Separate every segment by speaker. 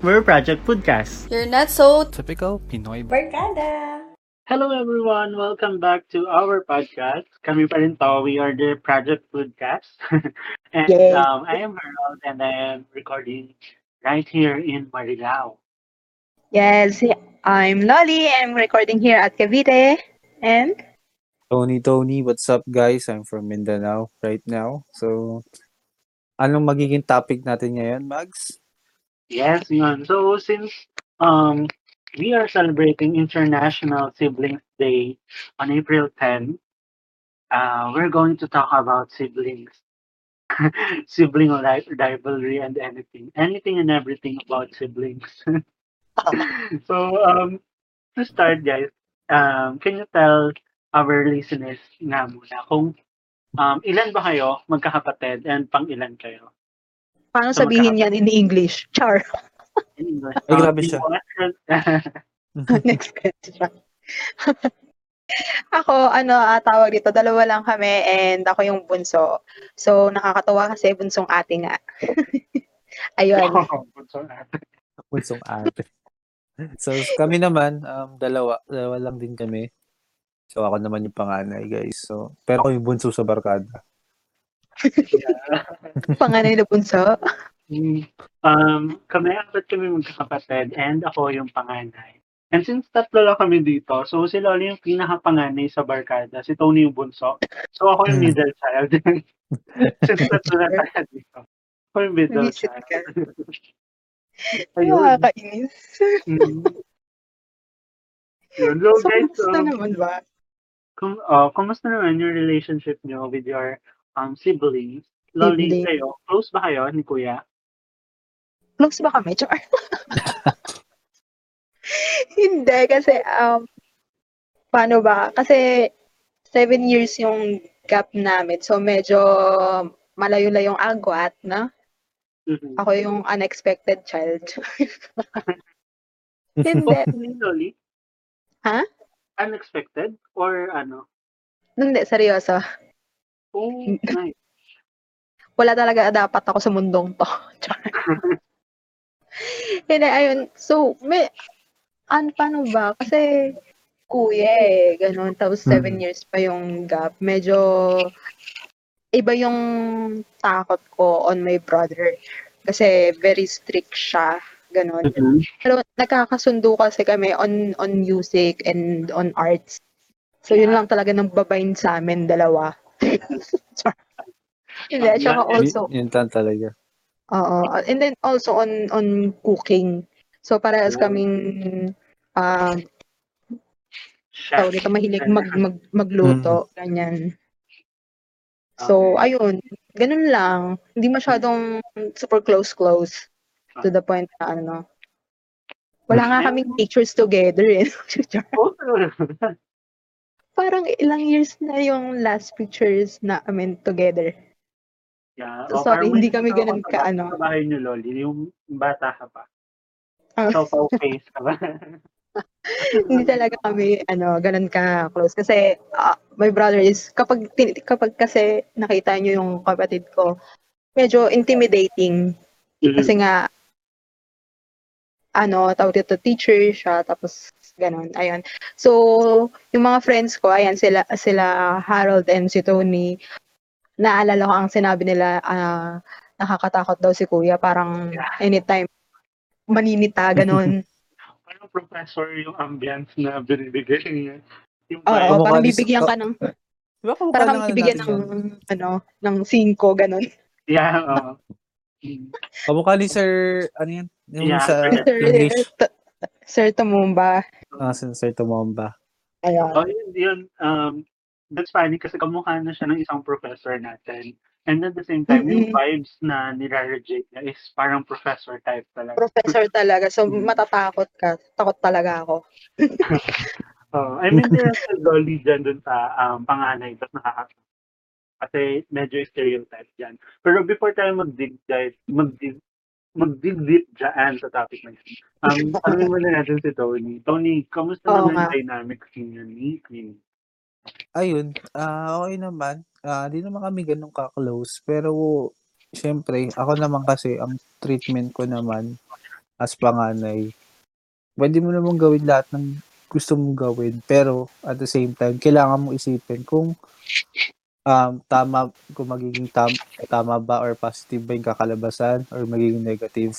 Speaker 1: We're Project Foodcast.
Speaker 2: You're not so
Speaker 3: Typical Pinoy
Speaker 2: barkada.
Speaker 1: Hello everyone! Welcome back to our podcast. Kami pa rin to. We are the Project Foodcast. and
Speaker 4: Yay.
Speaker 1: um, I am Harold and I am recording right here in Marilao.
Speaker 4: Yes, I'm Lolly. I'm recording here at Cavite. And
Speaker 3: Tony Tony, what's up guys? I'm from Mindanao right now. So, anong magiging topic natin ngayon, Mags?
Speaker 1: Yes, yun. So since um, we are celebrating International Siblings Day on April 10, uh, we're going to talk about siblings. Sibling li- rivalry and anything. Anything and everything about siblings. so, um, to start, guys, um, can you tell our listeners nga muna kung um, ilan ba kayo magkakapatid and pang ilan kayo?
Speaker 4: Paano
Speaker 1: So,
Speaker 4: sabihin yan in English? Char.
Speaker 3: Ay, grabe siya.
Speaker 4: Next question. ako, ano, ah, tawag dito, dalawa lang kami and ako yung bunso. So, nakakatawa kasi bunsong ate nga. Ayun.
Speaker 1: Wow, bunso ate.
Speaker 3: Punsong ate. so, kami naman, um, dalawa. Dalawa lang din kami. So, ako naman yung panganay, guys. So, pero ako yung bunso sa barkada.
Speaker 4: Panganay na bunso.
Speaker 1: Mm, Um, kami apat kami magkakapatid and ako yung panganay. And since tatlo lang kami dito, so si Loli yung pinakapanganay sa barkada, si Tony yung bunso. So ako yung
Speaker 3: Hmm.
Speaker 1: middle child. since tatlo na tayo dito. Ako yung middle child. Ayun.
Speaker 4: Nakakainis.
Speaker 1: Mm. Yun. So,
Speaker 4: So,
Speaker 1: guys,
Speaker 4: kumusta
Speaker 1: um,
Speaker 4: naman ba?
Speaker 1: Kum uh, kumusta naman yung relationship nyo with your um, siblings? Loli,
Speaker 4: Sibling.
Speaker 1: kayo, close ba kayo ni Kuya?
Speaker 4: Close ba kami? Char. Hindi, kasi, um, paano ba? Kasi, seven years yung gap namin. So, medyo malayo-layong agwat, na?
Speaker 1: Mhm.
Speaker 4: Ako yung unexpected child. Hindi.
Speaker 1: Ni Loli?
Speaker 4: Ha?
Speaker 1: Unexpected? Or ano?
Speaker 4: Hindi, seryoso.
Speaker 1: Oh, nice.
Speaker 4: Wala talaga dapat ako sa mundong to. Hindi, ayun. So, may, ano, paano ba? Kasi, kuya eh, ganun. Tapos, seven
Speaker 3: Mhm.
Speaker 4: years pa yung gap. Medyo, iba yung takot ko on my brother. Kasi, very strict siya. Ganun.
Speaker 1: Mhm.
Speaker 4: Pero, nagkakasundo kasi kami on, on music and on arts. So, yun lang talaga nang babayin sa amin, dalawa. Hindi, tsaka
Speaker 1: Yeah,
Speaker 4: also,
Speaker 3: Yun, yun talaga.
Speaker 4: Oo. And then also on on cooking. So parehas
Speaker 1: Oh.
Speaker 4: kaming ah
Speaker 1: Chef.
Speaker 4: tawag dito mahilig mag, mag magluto, ganyan. So
Speaker 1: Okay.
Speaker 4: ayun, ganun lang. Hindi masyadong super close close to the point na ano. Wala nga kaming pictures together eh.
Speaker 1: Oh,
Speaker 4: Parang ilang years na yung last pictures na I mean together.
Speaker 1: yeah.
Speaker 4: So,
Speaker 1: Oh,
Speaker 4: sorry, hindi kami ganun ka, ano.
Speaker 1: Sa bahay niyo, Loli, yung bata ka pa.
Speaker 4: Ah.
Speaker 1: So, face ka ba?
Speaker 4: hindi talaga kami ano ganun ka close kasi ah, my brother is kapag tin- kapag kasi nakita niyo yung kapatid ko medyo intimidating kasi nga ano tawag dito teacher siya tapos ganun ayun so yung mga friends ko ayan sila sila Harold and si Tony naalala ko ang sinabi nila ah, nakakatakot daw si kuya parang anytime maninita ganun
Speaker 1: Parang professor yung ambience na binibigay niya. Yung
Speaker 4: Oo.
Speaker 3: Kamukha
Speaker 4: parang
Speaker 3: ni-
Speaker 4: bibigyan ka ng
Speaker 3: Di ba kung
Speaker 4: Para
Speaker 3: paano
Speaker 4: kang bibigyan ng, ano, ng 5, ganun.
Speaker 1: Yeah, oo. Mm.
Speaker 3: Kamukha ni Sir, ano yan? Yung
Speaker 1: Yeah,
Speaker 3: sa
Speaker 4: Sir,
Speaker 3: English.
Speaker 4: T- Sir Tumumba.
Speaker 3: Ah, si Sir Tumomba.
Speaker 4: Ayan.
Speaker 1: Oh, yun, yun. Um, that's funny kasi kamukha na siya ng isang professor natin. And at the same time, yung
Speaker 4: Mm-mm.
Speaker 1: vibes na nire-reject niya is parang professor type talaga.
Speaker 4: Professor talaga. So, matatakot ka. Takot talaga ako.
Speaker 1: Oh, I mean, there's a dolly dyan dun sa um, panganay, tapos nakakatawa. Kasi medyo stereotype dyan. Pero before tayo mag-dig dive, mag-dig, mag-dig deep dyan sa topic na yan, um, tanongin muna natin si Tony. Tony, kamusta
Speaker 4: Oo
Speaker 1: naman
Speaker 4: nga.
Speaker 1: yung dynamics niyo ni Queen?
Speaker 3: Ayun, ah okay naman. Ah, di naman kami ganun ka-close. Pero, syempre, ako naman kasi, ang treatment ko naman, as panganay, pwede mo namang gawin lahat ng gusto mong gawin. Pero, at the same time, kailangan mo isipin kung um, tama, kung magiging tam, tama ba or positive ba yung kakalabasan or magiging negative.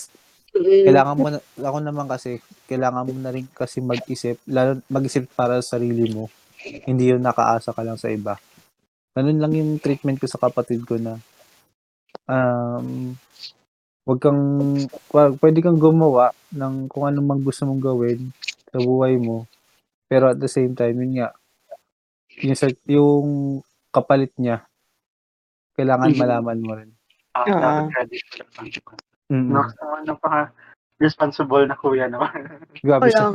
Speaker 3: Kailangan mo, na, ako naman kasi, kailangan mo na rin kasi mag-isip, lalo mag-isip para sa sarili mo. Hindi yung nakaasa ka lang sa iba. Ganun lang yung treatment ko sa kapatid ko na um, wag kang, pwede kang gumawa ng kung anong mang gusto mong gawin sa buhay mo. Pero at the same time, yun nga, yung, yung kapalit niya, kailangan
Speaker 1: Mhm.
Speaker 3: malaman mo rin.
Speaker 1: Ah,
Speaker 4: Oo.
Speaker 1: dapat ready for the consequence.
Speaker 3: Mm.
Speaker 1: No, napaka responsible na kuya naman.
Speaker 3: Grabe siya.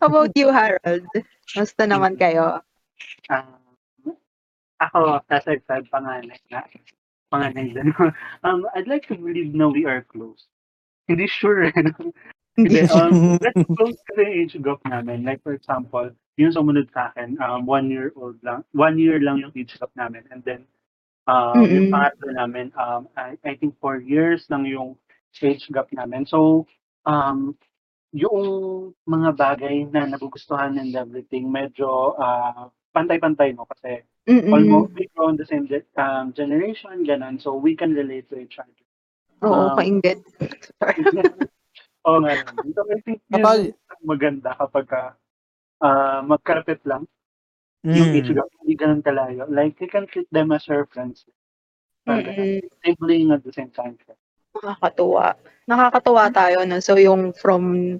Speaker 4: How about you, Harold? Basta naman kayo.
Speaker 1: Um, ako, as I said, panganay na. Panganay din. um, I'd like to believe na we are close. Hindi sure. Hindi, um, let's close kasi yung age gap namin. Like, for example, yung sumunod sa akin, um, one year old lang, one year lang yung age gap namin. And then, um, yung
Speaker 4: Mm-mm.
Speaker 1: pangatlo namin, um, I, I think four years lang yung age gap namin. So, um, yung mga bagay na nagugustuhan and everything, medyo uh, pantay-pantay, no? Kasi
Speaker 4: Mm-mm.
Speaker 1: almost we grow in the same ge- um, generation, ganun. So, we can relate to each other.
Speaker 4: Oo,
Speaker 1: Um,
Speaker 4: kaingit.
Speaker 1: Oo nga. So, I think yun
Speaker 3: Kapal-
Speaker 1: ang maganda kapag ka, ah, magkalapit lang yung
Speaker 3: Mm.
Speaker 1: gap, hindi ganun kalayo. Like, you can treat them as your friends. Parang.
Speaker 4: Mm-mm.
Speaker 1: Sibling at the same time.
Speaker 4: Nakakatuwa. Nakakatuwa tayo, no? So, yung from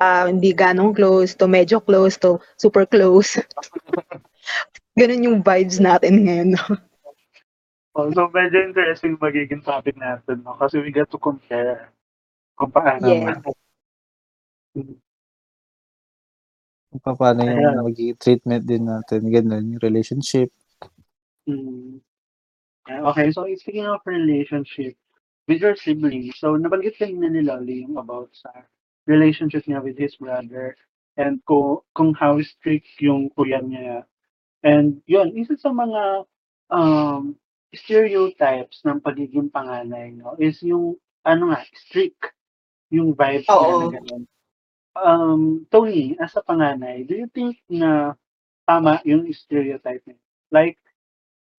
Speaker 4: ah, hindi ganong close to medyo close to super close. Ganun yung vibes natin ngayon, no?
Speaker 1: Oh, so, medyo interesting magiging topic natin, no? Kasi we get to compare kung paano.
Speaker 4: Yes.
Speaker 3: Kung pa- paano yung
Speaker 1: Ayan.
Speaker 3: magiging treatment din natin. Ganun, yung relationship.
Speaker 1: Mm. Yeah, Okay, so speaking of relationship with your siblings, so nabanggit kanina ni Lolly yung about sa relationship niya with his brother and kung, kung how strict yung kuya niya. And yun, isa sa mga um, stereotypes ng pagiging panganay no, is yung ano nga, strict yung vibes niya
Speaker 4: Oo.
Speaker 1: na ganun. Um, Tony, as a panganay, do you think na tama yung stereotype niya? Like,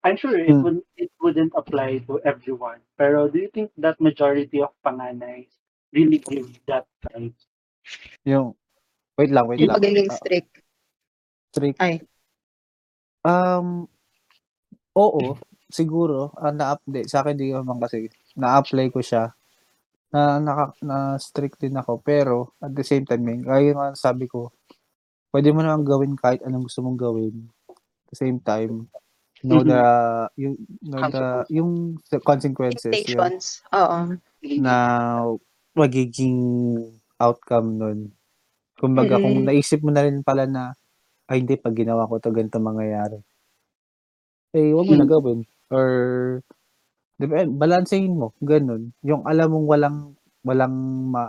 Speaker 1: I'm sure it
Speaker 3: Hmm.
Speaker 1: would it wouldn't apply to everyone. Pero do you think that majority of panganay really give that vibe?
Speaker 3: Yung, wait lang, wait
Speaker 4: Yung
Speaker 3: lang.
Speaker 4: pagiging
Speaker 3: Ah,
Speaker 4: strict.
Speaker 3: strict.
Speaker 4: Ay.
Speaker 3: Um, oo, siguro, ah, na-update. Sa akin, di naman kasi, na-apply ko siya. Na, naka, na strict din ako. Pero, at the same time, eh, kaya nga sabi ko, pwede mo naman gawin kahit anong gusto mong gawin. At the same time, know
Speaker 1: Mhm.
Speaker 3: the, yung, know the, yung consequences. Yung,
Speaker 4: Expectations. Oo.
Speaker 3: na magiging outcome nun. Kumbaga, kung
Speaker 4: Mm.
Speaker 3: naisip mo na rin pala na, ay hindi, pag ginawa ko to ganito mangyayari. Eh, huwag mo na
Speaker 1: Mm.
Speaker 3: gawin. Or, depende, balansehin mo. Ganun. Yung alam mong walang, walang ma,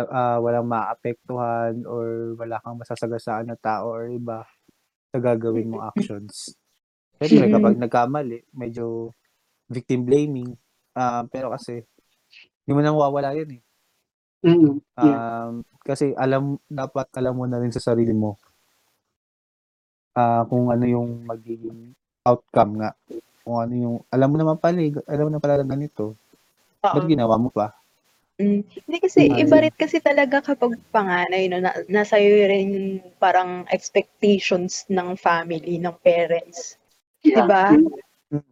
Speaker 3: ah, walang maapektuhan or wala kang masasagasaan na tao or iba sa gagawin mong actions. Siyempre,
Speaker 4: Mm.
Speaker 3: kapag nagkamali, medyo victim blaming. Ah, pero kasi, hindi mo nang wawala yun eh.
Speaker 1: Mm, yeah.
Speaker 3: Um, kasi alam, dapat alam mo na rin sa sarili mo ah kung ano yung magiging outcome nga. Kung ano yung, alam mo naman pala, eh, alam mo na pala na ganito. Ba't
Speaker 4: Oo.
Speaker 3: ginawa mo pa?
Speaker 4: Mm. Hindi kasi,
Speaker 3: Ay.
Speaker 4: iba rin kasi talaga kapag panganay, no, na, nasa iyo rin yung parang expectations ng family, ng parents.
Speaker 1: Yeah.
Speaker 4: Diba?
Speaker 3: Mm.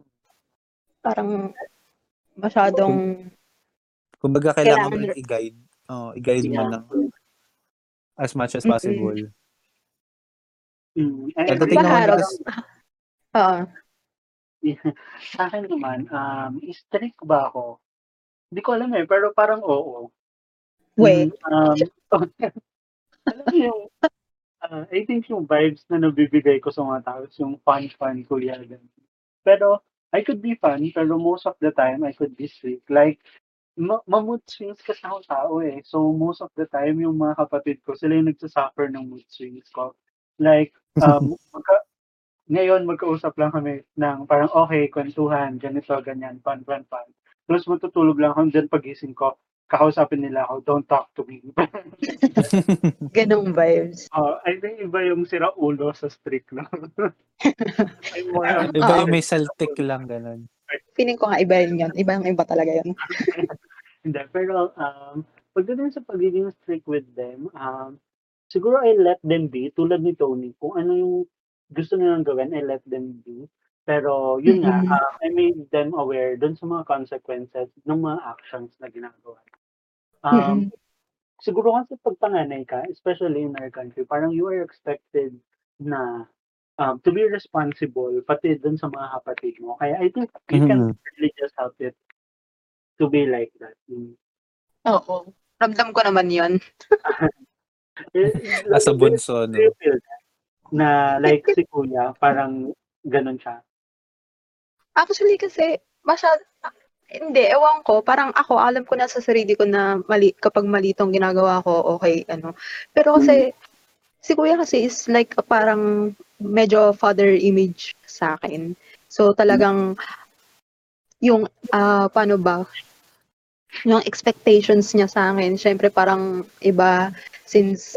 Speaker 4: Parang masyadong,
Speaker 3: Kumbaga, kailangan mo
Speaker 4: Kailangan-
Speaker 3: rin i-guide. Oh, i-guide mo
Speaker 1: Yeah.
Speaker 3: ng as much as possible.
Speaker 1: Mm. And
Speaker 3: Pagdating
Speaker 4: Diba,
Speaker 3: naman
Speaker 4: oo.
Speaker 1: sa akin naman, um, strict ba ako? Hindi ko alam eh, pero parang oo.
Speaker 4: Wait.
Speaker 1: Mm, um, alam mo yung, ah, I think yung vibes na nabibigay ko sa mga tao yung fun-fun kuya. ganun. Pero, I could be fun, pero most of the time, I could be strict. Like, ma- ma-mood swings kasi ako tao eh. So, most of the time, yung mga kapatid ko, sila yung nagsasuffer ng mood swings ko. Like, um, magka- ngayon, magkausap lang kami ng parang, okay, kwentuhan, ganito, ganyan, fun, fun, fun. Tapos matutulog lang ako, then pagising ko, kakausapin nila ako, don't talk to me.
Speaker 4: Ganong vibes.
Speaker 1: uh, I think iba yung sira ulo sa strict lang. More on-
Speaker 3: Iba yung may saltik lang, ganun.
Speaker 4: Feeling ko nga iba yun yun. Iba yung iba talaga yun.
Speaker 1: Hindi, pero um, pagdating sa pagiging strict with them, um, siguro I let them be, tulad ni Tony, kung ano yung gusto nilang gawin, I let them be. Pero yun nga, uh, I made them aware dun sa mga consequences ng mga actions na ginagawa. Um, Siguro kasi pag panganay ka, especially in our country, parang you are expected na um, to be responsible pati dun sa mga kapatid mo. Kaya I think you can really just help it to be like that. Mm.
Speaker 4: Oo. Ramdam ko naman yun.
Speaker 1: Eh,
Speaker 3: Nasa bunso,
Speaker 1: Do you
Speaker 3: no?
Speaker 1: Na like si kuya, parang ganun siya.
Speaker 4: Actually kasi, masyad, hindi, ewan ko, parang ako, alam ko na sa sarili ko na mali, kapag mali tong ginagawa ko, okay, ano. Pero kasi, si kuya kasi is like a parang medyo father image sa akin. So talagang, yung, ah paano ba, yung expectations niya sa akin, syempre parang iba, since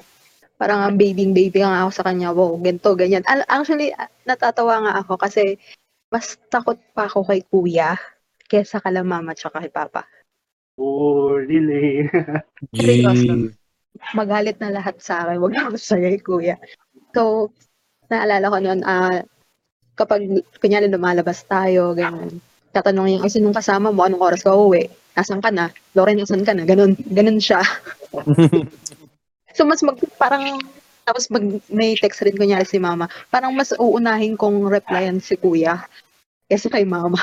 Speaker 4: parang ang baby-baby nga ako sa kanya, wow, ganito, ganyan. Al- Actually, ah, natatawa nga ako kasi mas takot pa ako kay kuya kesa kala mama tsaka kay papa.
Speaker 1: Oh, really?
Speaker 4: Seryoso. Magalit na lahat sa akin, wag na sa kay kuya. So, naalala ko noon, ah, kapag kunyari lumalabas tayo, ganyan, tatanungin niya, "Ay, sinong kasama mo? Anong oras ka uuwi? Nasaan ka na? Loren, nasaan ka na? Ganun, ganun siya. so, mas mag, parang, tapos mag, may text rin kunyari si mama, parang mas uunahin kong replyan si kuya kesa kay mama.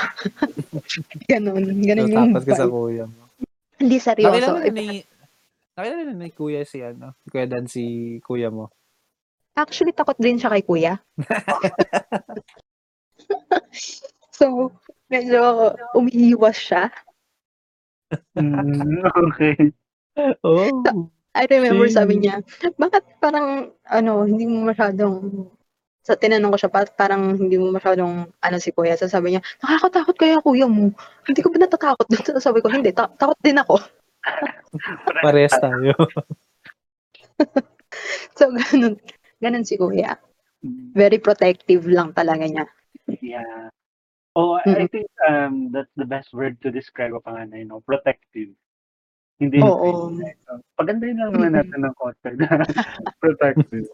Speaker 4: ganun, ganun
Speaker 3: So,
Speaker 4: yung
Speaker 3: tapat ka sa
Speaker 4: vibe.
Speaker 3: kuya mo.
Speaker 4: Hindi seryoso.
Speaker 3: Nakilala na ni... Nakilala na ni kuya si ano? Si Kuya Dan si kuya mo.
Speaker 4: Actually, takot din siya kay kuya. so, medyo umiiwas siya.
Speaker 1: Mm, okay.
Speaker 3: Oh.
Speaker 4: I remember
Speaker 3: Si-
Speaker 4: sabi niya, bakit parang, ano, hindi mo masyadong, sa tinanong ko siya, pa- parang hindi mo masyadong, ano si kuya. So sabi niya, nakakatakot kaya kuya mo. Hindi ko ba natatakot doon? So sabi ko, hindi, ta- takot din ako.
Speaker 3: Parehas tayo.
Speaker 4: So, ganun. Ganun si kuya.
Speaker 1: Mm,
Speaker 4: Very protective lang talaga niya.
Speaker 1: Yeah. Oh, I- I think um that's the best word to describe a panganay, no? Protective. Hindi
Speaker 4: Oo.
Speaker 1: So, pagandahin lang naman natin ng konti na protective.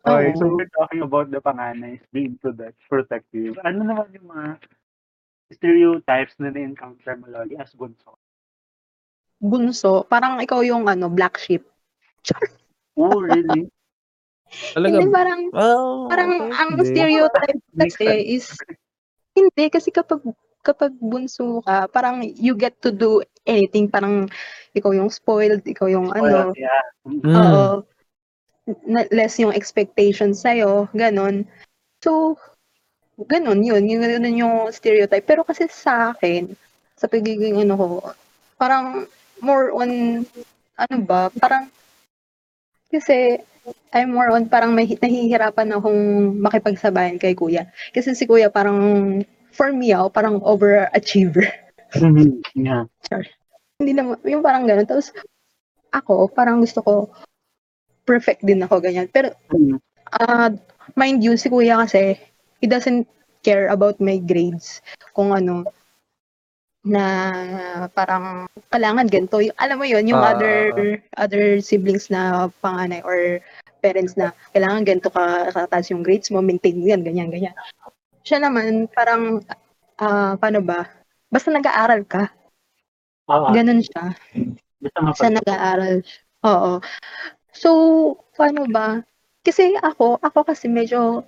Speaker 1: Okay, so we're talking about the panganay being protect, protective. Ano naman yung mga stereotypes na na-encounter mo lagi as bunso?
Speaker 4: Bunso, parang ikaw yung ano, black sheep.
Speaker 1: Oh, really?
Speaker 3: Talaga.
Speaker 4: Hindi, parang,
Speaker 3: Oh,
Speaker 4: parang
Speaker 3: okay.
Speaker 4: ang stereotype kasi is, hindi, kasi kapag, kapag bunso ka, parang you get to do anything, parang ikaw yung spoiled, ikaw yung ano,
Speaker 1: Well, yeah. Mm.
Speaker 4: Oo, na- less yung expectations sa'yo, ganon. So, ganon yun, yun, yun yung stereotype. Pero kasi sa akin, sa pagiging ano ko, parang more on, ano ba, parang, kasi I'm more on parang may nahihirapan akong makipagsabayan kay kuya. Kasi si kuya parang, for me ako, parang overachiever.
Speaker 1: Mhm. Yeah.
Speaker 4: Hindi naman, yung parang gano'n. Tapos, ako, parang gusto ko, perfect din ako, ganyan. Pero, ah mind you, si kuya kasi, he doesn't care about my grades. Kung ano, na parang kailangan ganito. Yung, alam mo yun, yung
Speaker 3: Ah.
Speaker 4: other other siblings na panganay or parents na kailangan ganito ka kataas yung grades mo, maintain mo yan, ganyan, ganyan. Siya naman, parang, ah paano ba? Basta nag-aaral ka,
Speaker 1: Oo.
Speaker 4: ganun siya.
Speaker 1: Basta
Speaker 4: nag-aaral. Oo. So, paano ba? Kasi ako, ako kasi medyo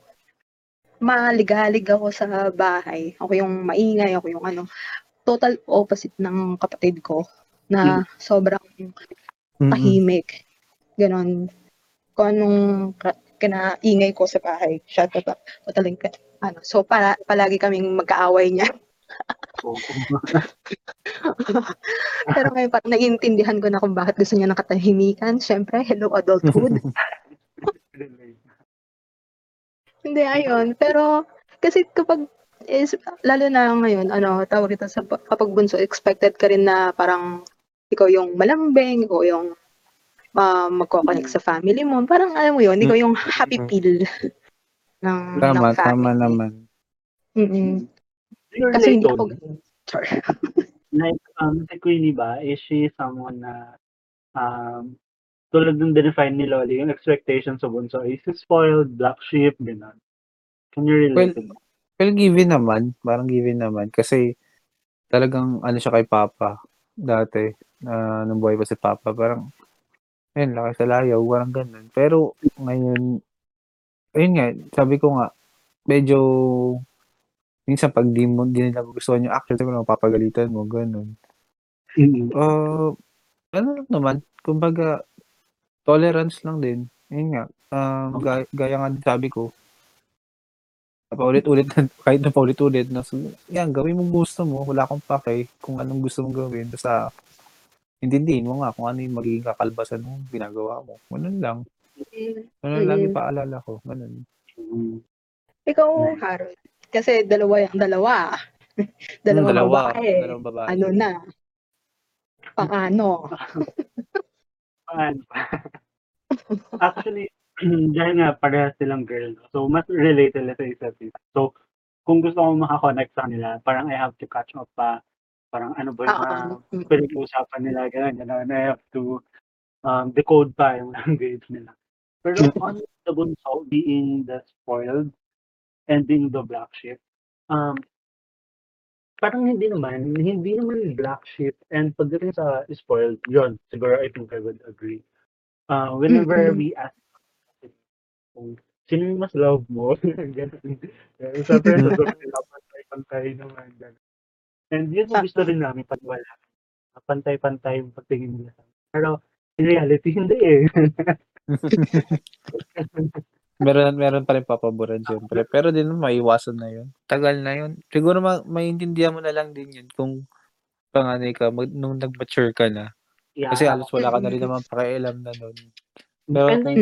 Speaker 4: maligalig ako sa bahay. Ako yung maingay, ako yung ano. Total opposite ng kapatid ko na sobrang
Speaker 3: Mm-mm.
Speaker 4: tahimik. Ganon. Kung anong ka- kinaingay ko sa bahay, siya tota- totaling ka- ano. So, para, palagi kaming magkaaway niya. Pero ngayon parang naiintindihan ko na kung bakit gusto niya ng katahimikan. Siyempre, hello adulthood. Hindi, ayun. Pero, kasi kapag is lalo na ngayon, ano, tawag ito sa kapag bunso, expected ka rin na parang ikaw yung malambing, ikaw yung uh, magkoconnect sa family mo. Parang alam mo yun, ikaw yung happy pill ng,
Speaker 3: Tama,
Speaker 4: ng family.
Speaker 3: tama naman.
Speaker 4: Mm-mm. Kasi hindi ako, Char.
Speaker 1: like um si Queenie ba is she someone na um tulad ng define ni Loli yung expectation sa bunso is spoiled black sheep gano'n can you relate to that?
Speaker 3: Well, given naman. Parang given naman. Kasi talagang ano siya kay Papa dati. na nung buhay pa si Papa. Parang, ayun, laki sa layaw. Parang ganun. Pero, ngayon, ayun nga, sabi ko nga, medyo, minsan pag di mo, di nila gustuhan yung action, sabi ko, papagalitan mo, ganun.
Speaker 1: Mm.
Speaker 3: Uh, ano lang naman, kumbaga, tolerance lang din. Ayun nga, um, gaya, gaya nga din sabi ko, paulit-ulit na, kahit na paulit-ulit na, so, yan, gawin mo gusto mo, wala akong pake kung anong gusto mong gawin, basta, intindihin mo nga kung ano yung magiging kakalbasan mo, ginagawa mo. Ganun lang. Ganun lang
Speaker 4: Mm.
Speaker 3: ipaalala ko. Ganun.
Speaker 1: Mm.
Speaker 4: Ikaw, Harold. Kasi dalawa yung dalawa. dalawa,
Speaker 3: Yung dalawa,
Speaker 4: babae.
Speaker 3: dalawang babae.
Speaker 4: Ano na? Paano?
Speaker 1: Paano pa? Actually, dahil nga parehas silang girl, so mas related sila sa isa't isa. So, kung gusto ko makakonect sa nila, parang I have to catch up pa. Parang ano ba yung
Speaker 4: Oo.
Speaker 1: mga
Speaker 4: Mm.
Speaker 1: pinag-uusapan nila, gano'n, gano'n. I have to um, decode pa yung language nila. Pero on the bunso, being the spoiled and being the black sheep, um, parang hindi naman, hindi naman black sheep and pagdating sa spoiled, yun, siguro I think I would agree. Uh, whenever we ask kung sino yung mas love mo, ganun. Sa doon nila, pantay-pantay naman. Ganun. And yun yung gusto rin namin pag wala. Pantay-pantay yung pagtingin nila. Pero, in reality, hindi eh.
Speaker 3: meron, meron pa rin papaboran siyempre. Pero din maiwasan na yun. Tagal na yun. Siguro ma- maintindihan mo na lang din yun kung panganay ka, mag, nung nag-mature ka na.
Speaker 1: Yeah.
Speaker 3: Kasi halos wala ka na rin naman pakialam na nun. Pero
Speaker 1: And
Speaker 3: kung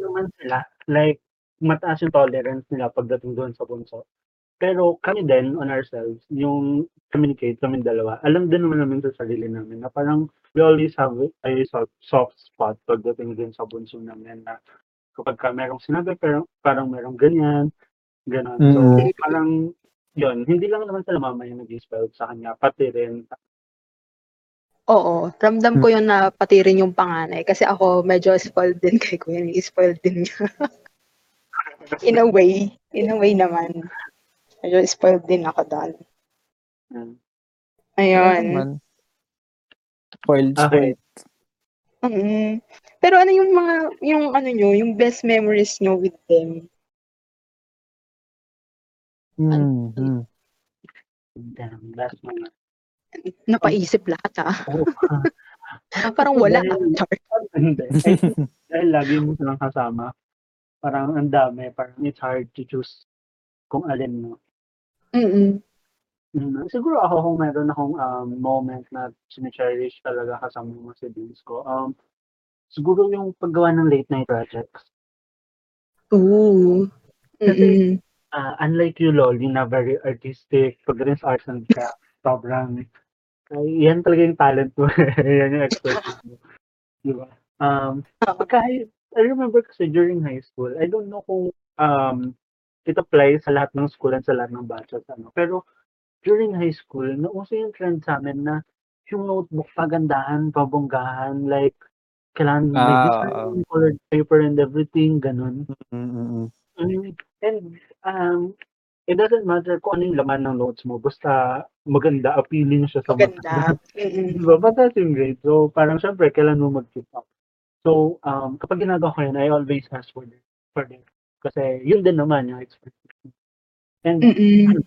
Speaker 1: naman sila, like, mataas yung tolerance nila pagdating doon sa bunso. Pero kami din, on ourselves, yung communicate kami dalawa, alam din naman namin sa sarili namin na parang we always have a soft, soft spot pagdating din sa bunso namin na kapag ka merong sinabi, pero parang merong ganyan, gano'n. So,
Speaker 3: Mm.
Speaker 1: parang, yun, hindi lang naman sila mama yung nag-spell sa kanya, pati rin
Speaker 4: Oo, ramdam ko yun na pati rin yung panganay. Kasi ako medyo spoiled din kay Kuya. Spoiled din niya. in a way. In a way naman. Medyo spoiled din ako doon.
Speaker 1: um,
Speaker 4: Ayun.
Speaker 3: naman. Spoiled,
Speaker 1: Okay.
Speaker 3: spoiled.
Speaker 4: Mm. Pero ano yung mga, yung ano nyo, yung best memories nyo with them?
Speaker 3: Mm, mm.
Speaker 1: damn, that's my
Speaker 4: Napaisip lahat ah.
Speaker 1: Oh,
Speaker 4: Parang wala.
Speaker 1: Dahil- lagi mo silang kasama, parang ang dami, parang it's hard to choose kung alin mo. Mm, siguro ako kung meron akong um, moment na sinecherish talaga kasama yung mga siblings ko, um, siguro yung paggawa ng late night projects.
Speaker 4: Ooh.
Speaker 1: Kasi-. Ah, unlike you, Loli, na very artistic, pag rin sa arts and craft, sobrang, ay, yan talaga yung talent mo. yan yung expertise mo. Di ba? Um,
Speaker 4: Oo.
Speaker 1: kahit, I remember kasi during high school, I don't know kung um, it applies sa lahat ng school and sa lahat ng batches. Ano. Pero during high school, nauso yung trend sa amin na yung notebook pagandahan, pabonggahan, like, kailangan may
Speaker 3: Ah,
Speaker 1: design, colored paper and everything, ganun.
Speaker 3: Mm, mm, mm.
Speaker 1: Mm, And um, it doesn't matter kung ano yung laman ng notes mo, basta maganda, appealing siya sa
Speaker 4: Maganda. Mm-mm.
Speaker 1: Diba? But that's yung grade. So, parang syempre, kailan mo mag-keep up. So, um, kapag ginagawa ko yun, I always ask for this. For this. Kasi yun din naman yung expectation. And
Speaker 4: Mm-mm.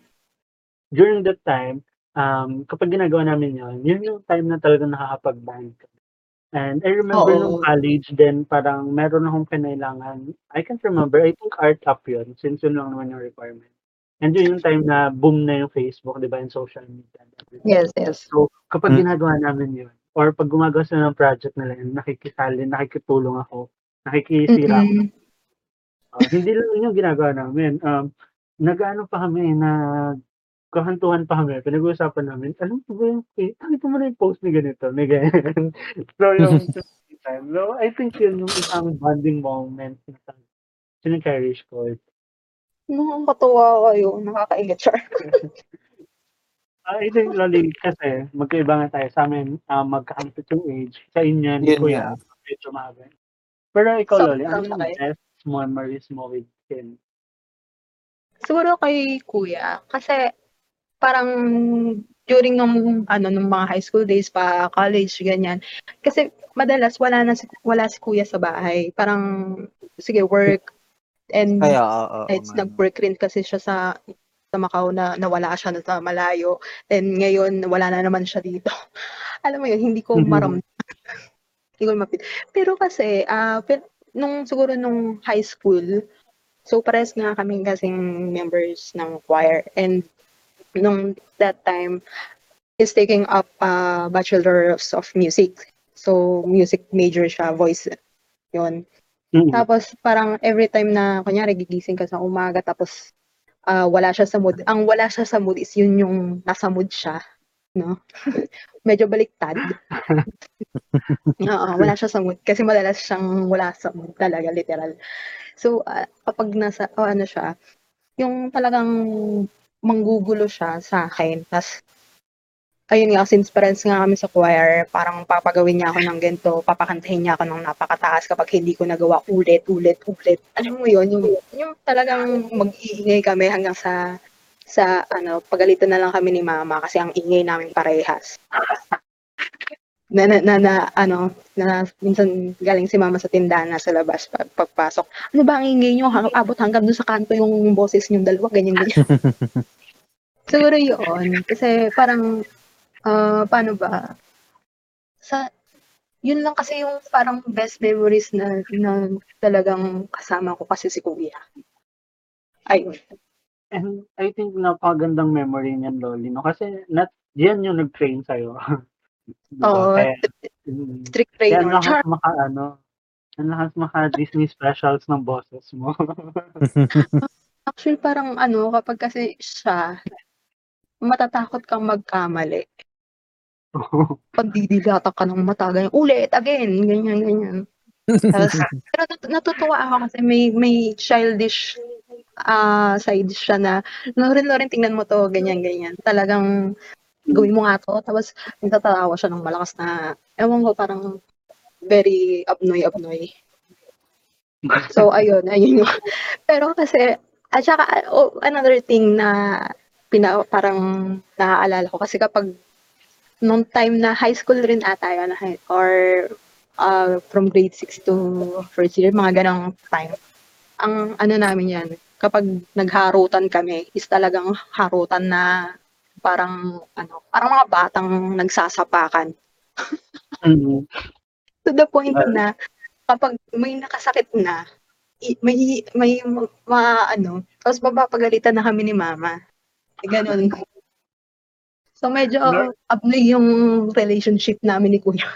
Speaker 1: during that time, um, kapag ginagawa namin yun, yun yung time na talaga nakakapag-band kami. And I remember
Speaker 4: Oo.
Speaker 1: nung college din, parang meron akong kinailangan. I can't remember. I think art up yun, since yun lang naman yung requirement. And yun yung time na boom na yung Facebook, di ba, yung social media. and everything.
Speaker 4: Yes, yes.
Speaker 1: So, kapag
Speaker 3: Hmm.
Speaker 1: ginagawa namin yun, or pag gumagawa sila ng project nila yun, nakikisali, nakikitulong ako, nakikisira ako.
Speaker 4: Mm-mm.
Speaker 1: Uh, hindi lang yun yung ginagawa namin. Um, nag-ano pa kami, nagkakantuhan pa kami, pinag-uusapan namin, alam mo ba yung, eh, nakita mo na yung post ni ganito, ni ganyan. so, yung time. So, I think yun yung isang bonding moment na sinag-cherish ko.
Speaker 4: Nakakatuwa kayo. Nakakaingat, Char.
Speaker 1: Ah, I think, Loli, kasi magkaiba nga tayo sa amin, uh, magkakampit yung age. Sa inyo, ni
Speaker 3: Yun
Speaker 1: Kuya,
Speaker 3: nga.
Speaker 1: medyo maaga. Pero ikaw,
Speaker 4: So,
Speaker 1: Loli, ano yung best memories mo with him?
Speaker 4: Siguro kay kuya. Kasi parang during nung, ano, nung mga high school days pa, college, ganyan. Kasi madalas wala na si, wala si kuya sa bahay. Parang, sige, work. And
Speaker 3: Kaya, oo, oo,
Speaker 4: it's nag-work rin kasi siya sa sa Macau na nawala siya na sa malayo. And ngayon, wala na naman siya dito. Alam mo yun, hindi ko
Speaker 1: Mhm.
Speaker 4: maramdaman. hindi ko mapit. Pero kasi, ah pe- nung siguro nung high school, so pares nga kami kasing members ng choir. And nung that time, is taking up uh, Bachelor's of Music. So, music major siya, voice. Yun.
Speaker 1: Mm.
Speaker 4: Tapos parang every time na kunyari gigising ka sa umaga tapos ah, wala siya sa mood. Ang wala siya sa mood is yun yung nasa mood siya, no? Medyo baliktad. Oo, wala siya sa mood kasi madalas siyang wala sa mood talaga literal. So ah, kapag nasa o ano siya, yung talagang manggugulo siya sa akin. Tas ayun nga, since parents nga kami sa choir, parang papagawin niya ako ng ganito, papakantahin niya ako ng napakataas kapag hindi ko nagawa ulit, ulit, ulit. Alam mo yun, yung, yung talagang mag-iingay kami hanggang sa, sa ano, pagalitan na lang kami ni mama kasi ang ingay namin parehas. Na, na, na, na, ano, na minsan galing si mama sa tindahan na sa labas pag, pagpasok. Ano ba ang ingay niyo? Hang, abot hanggang doon sa kanto yung boses niyong dalawa, ganyan, ganyan. Siguro yun. Kasi parang, ah paano ba? Sa, yun lang kasi yung parang best memories na, na talagang kasama ko kasi si Kuya. Ayun.
Speaker 1: And I think napakagandang memory niyan, Loli, no? Kasi not, yan yung nag-train sa'yo. diba?
Speaker 4: Oo,
Speaker 1: Kaya, mm,
Speaker 4: strict
Speaker 1: kaya
Speaker 4: trainer.
Speaker 1: lakas
Speaker 4: Char,
Speaker 1: maka, ano, ang lakas maka Disney specials ng bosses mo.
Speaker 4: actually parang ano, kapag kasi siya, matatakot kang magkamali. Pagdidilata ka ng mata, ganyan, ulit, again, ganyan, ganyan. Tapos, pero nat- natutuwa ako kasi may may childish ah side siya na, Loren, Loren, tingnan mo to, ganyan, ganyan. Talagang gawin mo nga to. Tapos, nagtatawa siya ng malakas na, ewan ko, parang very abnoy-abnoy. So, ayun, ayun yung. Pero kasi, at saka, oh, another thing na pina, parang naaalala ko kasi kapag nung time na high school rin ata yun, or uh, from grade 6 to first year, mga ganong time. Ang ano namin yan, kapag nagharutan kami, is talagang harutan na parang, ano, parang mga batang nagsasapakan.
Speaker 1: Mm.
Speaker 4: To the point na, kapag may nakasakit na, may, may, ma, ano, tapos mapapagalitan na kami ni mama. Ganon. So, medyo
Speaker 1: Mer-
Speaker 4: abnoy yung relationship namin ni Kuya.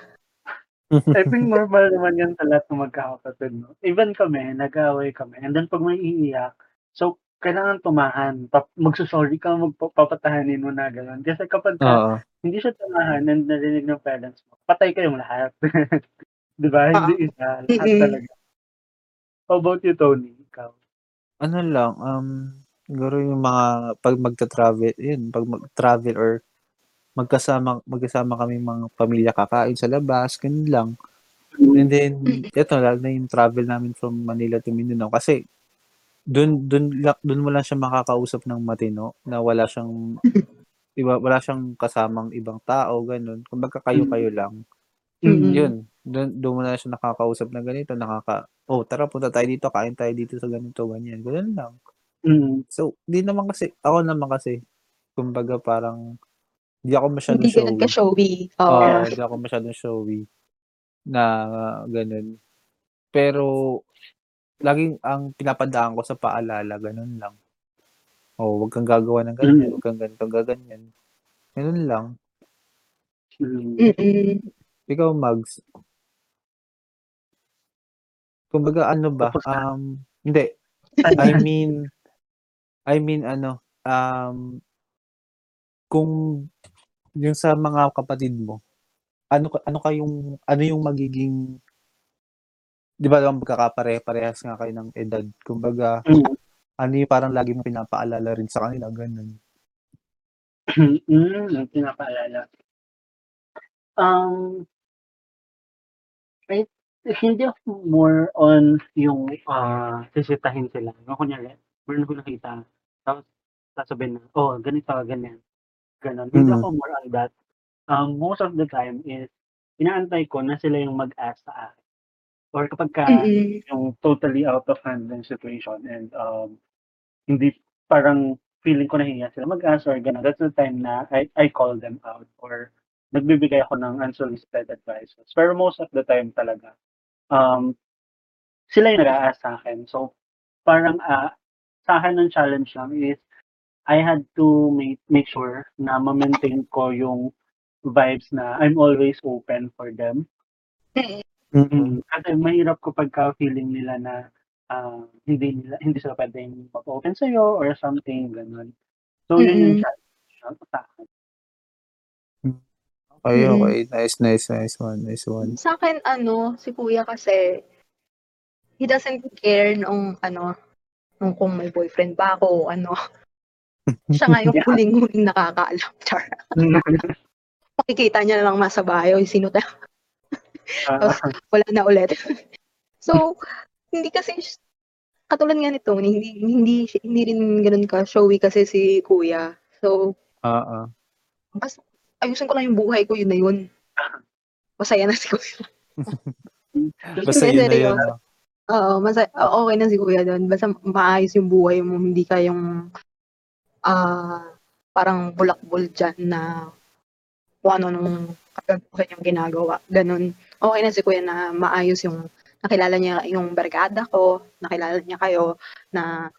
Speaker 1: I think normal naman yan sa lahat ng magkakapatid, no? Even kami, nag-away kami. And then pag may iiyak, so, kailangan tumahan. Pa- magsusorry ka, magpapatahanin mo na gano'n. Kasi kapag ka,
Speaker 3: Oo.
Speaker 1: hindi siya tumahan and narinig ng parents mo, patay kayong lahat. Di ba? Hindi isa. Lahat
Speaker 4: Mm-mm.
Speaker 1: talaga. How about you, Tony? Ikaw?
Speaker 3: Ano lang, um, siguro yung mga, pag magta-travel, yun, pag mag-travel or magkasama, magkasama kami mga pamilya kakain sa labas, ganun lang. And then, eto, lalo na yung travel namin from Manila to Mindanao. Kasi, dun, dun, la- dun mo lang siya makakausap ng matino na wala siyang, iba, wala siyang kasamang ibang tao, ganun. Kumbaga kayo-kayo lang.
Speaker 4: Mm.
Speaker 3: Yun, dun, dun mo na siya nakakausap na ganito, nakaka, oh, tara, punta tayo dito, kain tayo dito sa ganito, ganyan. Ganun lang.
Speaker 1: Mm.
Speaker 3: So, di naman kasi, ako naman kasi, kumbaga parang, di ako masyadong
Speaker 4: Hindi
Speaker 3: showy.
Speaker 4: ka-showy.
Speaker 3: Oo,
Speaker 4: Oo.
Speaker 3: di ako masyadong showy na uh, ganun. Pero, laging ang pinapadaan ko sa paalala, ganun lang. Oh, wag kang gagawa ng ganyan,
Speaker 1: Mm.
Speaker 3: wag kang ganito, gaganyan. Ganun lang.
Speaker 1: Mm.
Speaker 4: Mm-mm.
Speaker 3: Ikaw, Mags. Kumbaga, ano ba? Um, hindi. I mean, I mean ano, um, kung yung sa mga kapatid mo, ano ano kayong ano yung magiging 'di ba magkakapare-parehas nga kayo ng edad. Kumbaga,
Speaker 1: Mm.
Speaker 3: ano yung parang lagi mong pinapaalala rin sa kanila, gano'n?
Speaker 1: Hmm, ang pinapaalala. Um ay hindi ako more on yung, ah, sisitahin sila. Yung kunyari, meron akong nakita, tapos sasabihin na, "Oh, ganito, ganyan." Gano'n. Hindi
Speaker 3: Mm.
Speaker 1: ako more on that. Um, most of the time is inaantay ko na sila yung mag-ask sa akin. Or kapagka
Speaker 4: Mm.
Speaker 1: yung totally out of hand na situation and, um, hindi parang feeling ko nahihiya sila mag-ask or gano'n, that's the time na I I call them out or nagbibigay ako ng unsolicited advices. Pero most of the time talaga, um, sila yung nag-a-ask sa'kin. So, parang, ah, sa'kin ang challenge lang is I had to make make sure na ma-maintain ko yung vibes na I'm always open for them.
Speaker 4: Mm.
Speaker 3: Mm.
Speaker 1: Kasi mahirap kapagka feeling nila na, ah, hindi nila hindi sila puwedeng mag-open sa'yo or something, gano'n. So, yun yung
Speaker 4: Mm.
Speaker 1: challenge sa'kin.
Speaker 3: Okey,
Speaker 4: Mm.
Speaker 3: okey. Nice, nice, nice one, nice one.
Speaker 4: Sa'kin ano, si kuya kasi, he doesn't care nung ano, nung kung may boyfriend ba ako o ano. Siya nga yung
Speaker 1: Yeah.
Speaker 4: huling-huling nakakaalam, char. Makikita niya na lang nasa bahay, "Uy, sino 'to?" Tapos
Speaker 1: Ah,
Speaker 4: wala na ulit. So, hindi kasi katulad nga nito, hindi hindi hindi rin gano'n ka-showy kasi si kuya. So,
Speaker 3: Oo.
Speaker 4: basta ayusin ko lang yung buhay ko, yun na yun. Masaya na si kuya.
Speaker 3: Basta yun na yun?
Speaker 4: Oo, masa o okey na si kuya do'n. Basta maayos yung buhay mo, hindi ka yung, ah, parang bulakbol diyan na kung ano-anong kagaguhan yung ginagawa, gano'n. Okey na si kuya na maayos yung nakilala niya yung barkada ko, nakilala niya kayo, na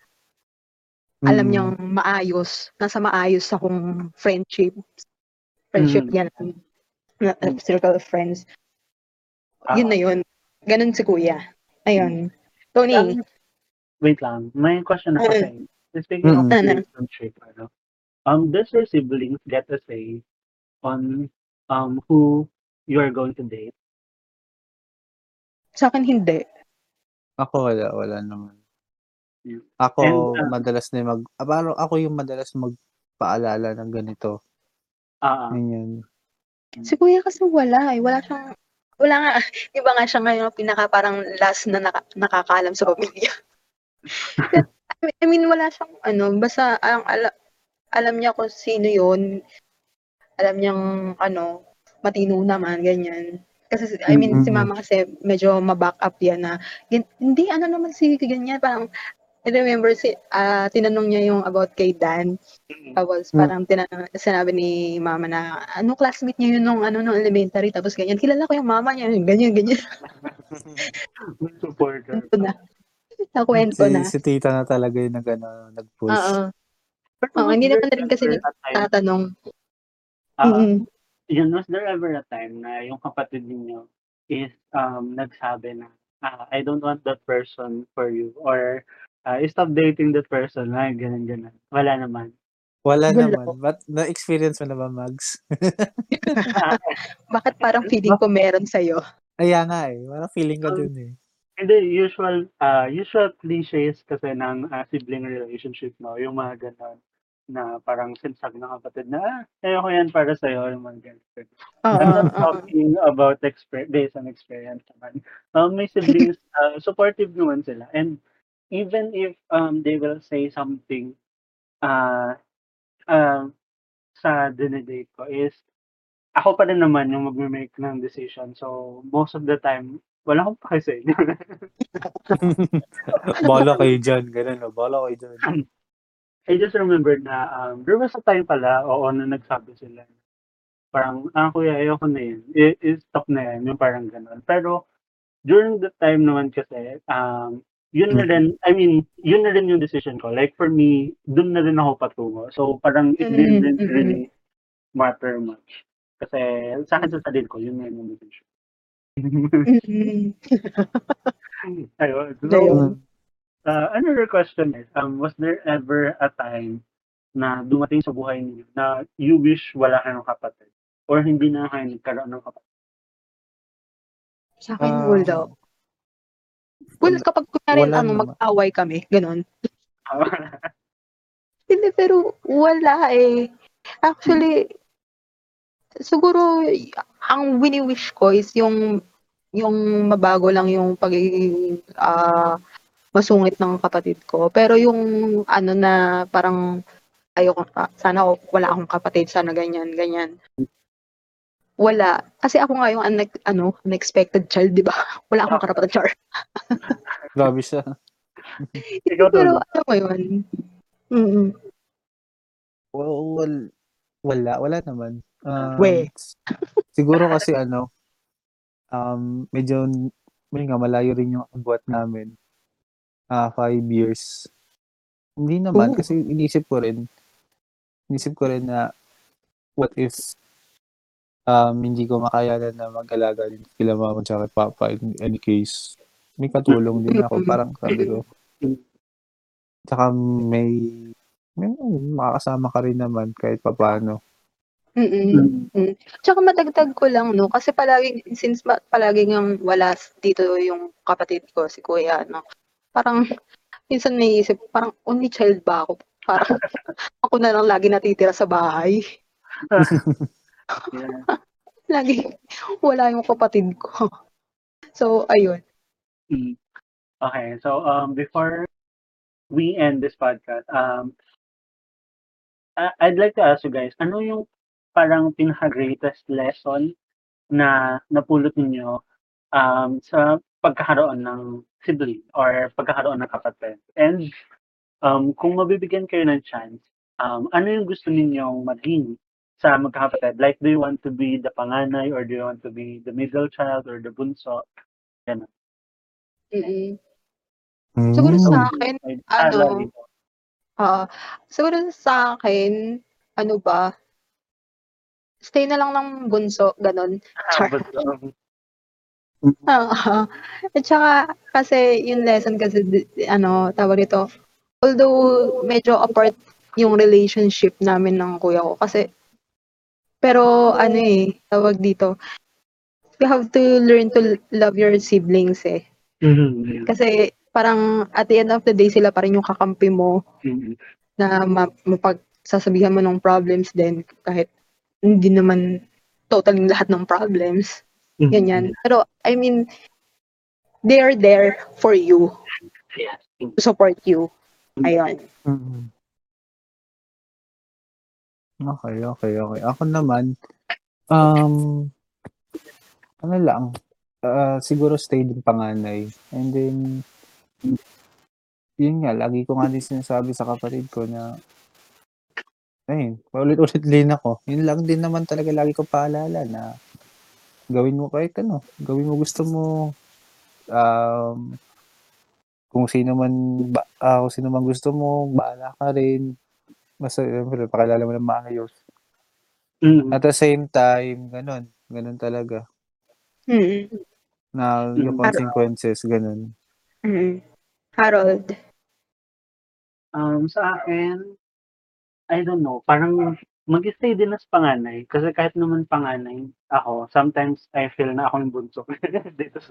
Speaker 4: alam
Speaker 3: Mm.
Speaker 4: niyang maayos, nasa maayos akong friendship. Friendship
Speaker 1: Mm.
Speaker 4: yan, na
Speaker 1: Mm.
Speaker 4: circle of friends. Yun na yun. Gano'n si kuya. Ayun. Tony?
Speaker 1: Um, wait lang, may question ako
Speaker 4: Mm.
Speaker 1: sa'yo. Speaking of
Speaker 3: Mm.
Speaker 4: Ano?
Speaker 1: relationship, ano, um, does your siblings get a say on, um, who you are going to date?
Speaker 4: Sa'kin hindi.
Speaker 3: Ako wala, wala naman. Ako
Speaker 1: And, ah
Speaker 3: madalas na mag ah, parang ako yung madalas magpaalala ng ganito.
Speaker 1: Oo.
Speaker 3: Ganyan.
Speaker 4: Si kuya kasi wala, eh, wala siyang wala nga, 'di ba nga siya nga yung pinaka parang last na naka nakakaalam sa pamilya. I mean, wala siyang ano, basta ang ala alam niya kung sino yun. Alam niyang ano, matino naman, ganyan. Kasi I mean, si
Speaker 3: Mm.
Speaker 4: mama kasi medyo ma-back-up yan na, "Hindi, ano naman si ganyan." Parang I remember si ah, tinanong niya yung about kay Dan.
Speaker 1: Mm.
Speaker 4: Tapos
Speaker 3: Hmm.
Speaker 4: parang tinanong sinabi ni mama na, ano, classmate niya yun nung ano, nung elementary tapos ganyan. "Kilala ko yung mama niya." Ganyan, ganyan.
Speaker 1: Supporter
Speaker 4: na. Nakuwento
Speaker 3: Si
Speaker 4: na.
Speaker 3: si tita na talaga yung nag-ano, nag-push.
Speaker 4: Oo.
Speaker 1: Was
Speaker 4: hindi naman rin kasi nagtatanong.
Speaker 1: Oo.
Speaker 4: Mm.
Speaker 1: Yun, was there ever a time na yung kapatid ninyo is, um, nagsabi na, ah, "I don't want that person for you," or, ah, "Stop dating that person." Mga gano'n, gano'n. Wala naman?
Speaker 3: Wala
Speaker 4: Wala.
Speaker 3: naman. Ba't na-experience mo na ba, Mags?
Speaker 4: Bakit parang feeling ko meron sa'yo?
Speaker 3: Kaya nga, eh. Parang feeling ko
Speaker 1: Um,
Speaker 3: dun, eh.
Speaker 1: hindi, usual, ah, usual cliches kasi ng, ah, sibling relationship 'no, yung mga gano'n. Na parang sinasabi ng kapatid na, "Ah, ayoko yan para sa'yo." Yung mga gano'n.
Speaker 4: Oo,
Speaker 1: I'm not talking about expe based on experience naman. Um, my siblings, ah, supportive naman sila and even if, um, they will say something, ah, ah, sa dine-date ko is ako pa rin naman yung magme-make ng decision. So, most of the time, wala akong pake sa inyo.
Speaker 3: Bahala kayo diyan, gano'n 'no, bahala kayo diyan.
Speaker 1: I just remembered na, um, there was a time pala, oo, na nagsabi sila. Parang, "Ah, kuya ayoko na yan, i i-stop na yan." Yung parang gano'n. Pero during the time naman kasi, um, yun na
Speaker 3: Mm.
Speaker 1: rin I mean, yun na rin yung decision ko. Like for me, dun na rin ako patungo. So, parang it
Speaker 4: Mm,
Speaker 1: didn't
Speaker 4: mm.
Speaker 1: really matter much. Kasi sa'kin sa sarili ko, yun na yung decision.
Speaker 4: Mm.
Speaker 1: Ayun. So,
Speaker 4: Ayun.
Speaker 1: Uh, another question is, um, was there ever a time na dumating sa buhay niyo na you wish wala kayong kapatid? Or hindi na kayo nagkaroon ng kapatid?
Speaker 4: Sa akin,
Speaker 3: Ah,
Speaker 4: wala. Well, kapag kunwari,
Speaker 3: wala
Speaker 4: ano,
Speaker 3: naman.
Speaker 4: mag-away kami, ganun. Hindi, pero wala eh. Actually, siguro, ang wini-wish ko is yung yung mabago lang yung pagiging ah, masungit ng kapatid ko. Pero yung ano na parang ayoko, ah, sana ako- wala akong kapatid, sana ganyan, ganyan. Wala. Kasi ako nga yung une- ano, unexpected child, di ba? Wala akong karapat char.
Speaker 3: Grabe siya.
Speaker 1: Ikaw
Speaker 4: Pero ano mo yun? Mm
Speaker 3: Well, well, wala, wala naman. Um,
Speaker 4: We.
Speaker 3: siguro kasi ano, um, medyo, may nga, malayo rin yung agwat namin. Ah, five years. Hindi naman,
Speaker 4: Ooh.
Speaker 3: kasi inisip ko rin, inisip ko rin na, what if, um, hindi ko makayanan na mag-alaga din kila mama kay papa in any case. May katulong din ako, parang sabi ko. Tsaka may, may makakasama ka rin naman kahit papaano.
Speaker 4: Mm-mm. Mm. Tsaka madagdag ko lang, no? Kasi palagi, since ma- palagi nga wala dito yung kapatid ko, si Kuya, no? Parang, minsan naisip, parang only child ba ako? Parang, ako na lang lagi natitira sa bahay.
Speaker 1: Yeah.
Speaker 4: Lagi, wala yung kapatid ko. So, ayun.
Speaker 1: Mm. Okay, so um, before we end this podcast, um, I'd like to ask you guys, ano yung parang pinaka-greatest lesson na napulot ninyo um, sa pagkakaroon ng sibling or pagkakaroon ng kapatid? And um, kung mabibigyan kayo ng chance, um, ano yung gusto ninyong maging sa magkakapatid? Like, do you want to be the panganay or do you want to be the middle child or the bunso?
Speaker 4: Siguro
Speaker 3: Mm.
Speaker 4: sa akin, Ano? ah siguro sa akin, ano ba, stay na lang ng bunso. Char.
Speaker 1: But, um,
Speaker 4: Oo. At saka, kasi yung lesson kasi, ano, tawag dito, although medyo apart yung relationship namin ng kuya ko, kasi, pero ano eh, tawag dito, you have to learn to love your siblings eh.
Speaker 1: mhm,
Speaker 4: Kasi, parang at the end of the day, sila pa rin yung kakampi mo
Speaker 1: mhm.
Speaker 4: na ma- mapagsasabihan mo ng problems din kahit hindi naman totally lahat ng problems.
Speaker 1: Mhm.
Speaker 4: Ganyan. Pero, I mean, they are there for you,
Speaker 1: Yes.
Speaker 4: to support you. Ayun.
Speaker 3: Mm. Okay, okay, okay. Ako naman, um, ano lang, ah, siguro stay din panganay. And then, yun nga, lagi ko nga din sinasabi sa kapatid ko na, ayun, paulit-ulit din ako. Yun lang din naman talaga lagi ko paalala na gawin mo kahit ano, gawin mo gusto mo, um, kung sino man, ba, ah, kung sino man gusto mo, bahala ka rin. Basta, siyempre, pakilala mo ng maayos.
Speaker 1: Mhm.
Speaker 3: At the same time, ganun. Ganun talaga.
Speaker 4: Mm-mm.
Speaker 3: Na yung consequences, ganun.
Speaker 4: Mm-mm. Harold.
Speaker 1: Um, sa akin, I don't know, parang mag-stay din as panganay. Kasi kahit naman panganay ako, sometimes I feel na ako yung bunso dito sa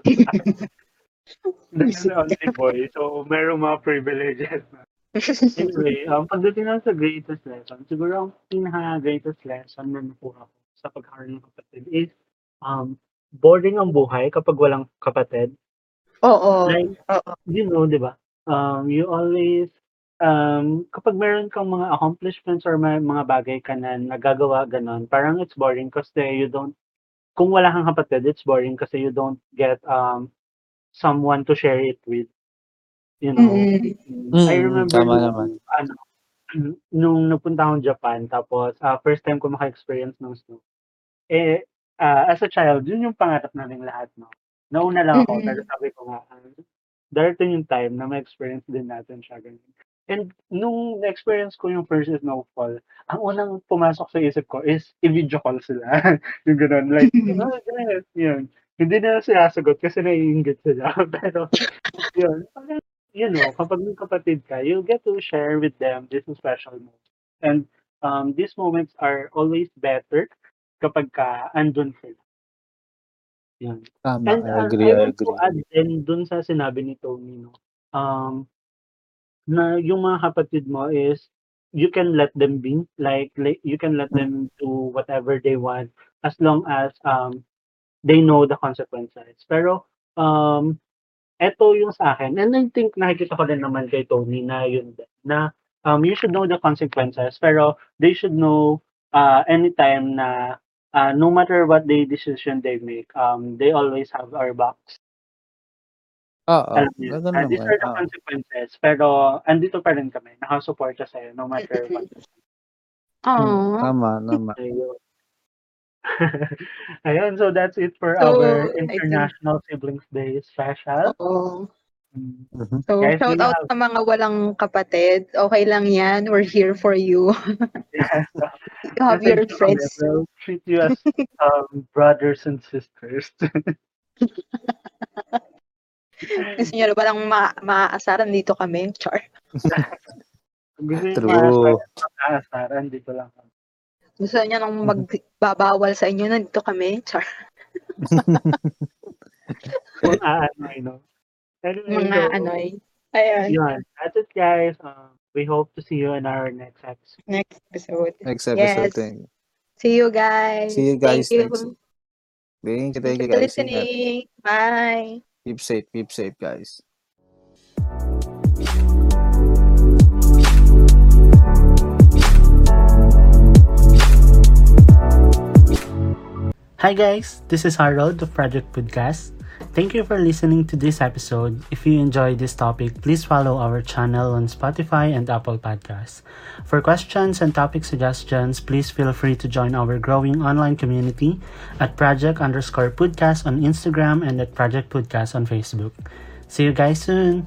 Speaker 1: Dahil na only boy, so merong mga privileges na. Anyway, um, pagdating lang sa greatest lesson, siguro ang pinaka-greatest lesson na nakuha ko sa pagkakaroon ng kapatid is um, boring ang buhay kapag walang kapatid.
Speaker 4: Oo.
Speaker 1: Like,
Speaker 4: Oo.
Speaker 1: you know, di ba? Um, you always, um, kapag meron kang mga accomplishments or may mga bagay ka na nagagawa, ganun, parang it's boring kasi you don't, kung wala kang kapatid, it's boring kasi you don't get um, someone to share it with. You know?
Speaker 4: Mm-mm.
Speaker 1: I
Speaker 3: Mm,
Speaker 1: remember
Speaker 3: tama
Speaker 1: nung,
Speaker 3: naman.
Speaker 1: ano, nung napunta akong Japan, tapos ah, first time ko maka-experience ng snow. Eh, ah, as a child, yun yung pangarap namin lahat, no? Nauna lang ako,
Speaker 4: Mm-mm.
Speaker 1: pero sabi ko nga, ah, darating yung time na ma-experience din natin siya. Ganun. And nung na-experience ko yung first snowfall, ang unang pumasok sa isip ko is i-video call sila. yung ganun. Like, oh, yes, yun. Hindi na sinasagot kasi naiingit sila. pero, yun. Parang you know, kapag may kapatid ka, you'll get to share with them this special moment. And um, these moments are always better kapag ka andun sila. Yan.
Speaker 3: Tama,
Speaker 1: And
Speaker 3: I
Speaker 1: uh,
Speaker 3: agree,
Speaker 1: I
Speaker 3: I
Speaker 1: want to
Speaker 3: agree.
Speaker 1: add din dun sa sinabi ni Tony, no, um, na yung mga kapatid mo is you can let them be like, like you can let them do whatever they want as long as um they know the consequences. Pero um eto yung sa akin and I think nakikita ko din naman kay Tony na yun na um you should know the consequences pero they should know uh anytime na uh, no matter what the decision they make um they always have our backs.
Speaker 3: Oo,
Speaker 1: Alam niyo,
Speaker 3: ganun
Speaker 1: uh, these
Speaker 3: naman.
Speaker 1: are the
Speaker 3: oo.
Speaker 1: consequences pero andito pa rin kami nakasuporta sa'yo no matter what.
Speaker 3: Hmm,
Speaker 4: Aww.
Speaker 3: tama, tama.
Speaker 1: Ayun. Ayun, so that's it for
Speaker 4: So,
Speaker 1: our
Speaker 4: think-
Speaker 1: International Siblings Day special.
Speaker 4: Oo.
Speaker 1: Mm.
Speaker 3: Mhm.
Speaker 4: So,
Speaker 1: Guys,
Speaker 4: shout
Speaker 1: we
Speaker 4: out
Speaker 1: have-
Speaker 4: sa mga walang kapatid. Okay lang yan. We're here for you.
Speaker 1: Yeah, so
Speaker 4: You have your
Speaker 1: message
Speaker 4: friends.
Speaker 1: We'll treat you as um, brothers and sisters.
Speaker 4: Gusto nyo na ba lang ma- maaasaran dito kami? Char.
Speaker 1: Gusto niyo
Speaker 3: True.
Speaker 1: maasaran, dito lang. kami.
Speaker 4: Gusto nyo nang magbabawal sa inyo, nandito kami? Char.
Speaker 1: Kung aanoy, no? Anyway,
Speaker 4: Mga
Speaker 1: so,
Speaker 4: ano eh. Ayan.
Speaker 1: Yun. That's it, guys. Um, we hope to see you in our next episode.
Speaker 4: Next episode.
Speaker 3: Next episode.
Speaker 4: Yes.
Speaker 3: Thank you.
Speaker 4: See you guys.
Speaker 3: See you guys
Speaker 4: Thank you.
Speaker 3: next. Thank you, thank
Speaker 4: Thank
Speaker 3: you guys.
Speaker 4: Listening. Bye.
Speaker 3: Keep safe, keep safe guys.
Speaker 1: Hi guys, this is Harold of Project Podcast. Thank you for listening to this episode. If you enjoyed this topic, please follow our channel on Spotify and Apple Podcasts. For questions and topic suggestions, please feel free to join our growing online community at Project underscore podcast on Instagram and at Project Podcast on Facebook. See you guys soon!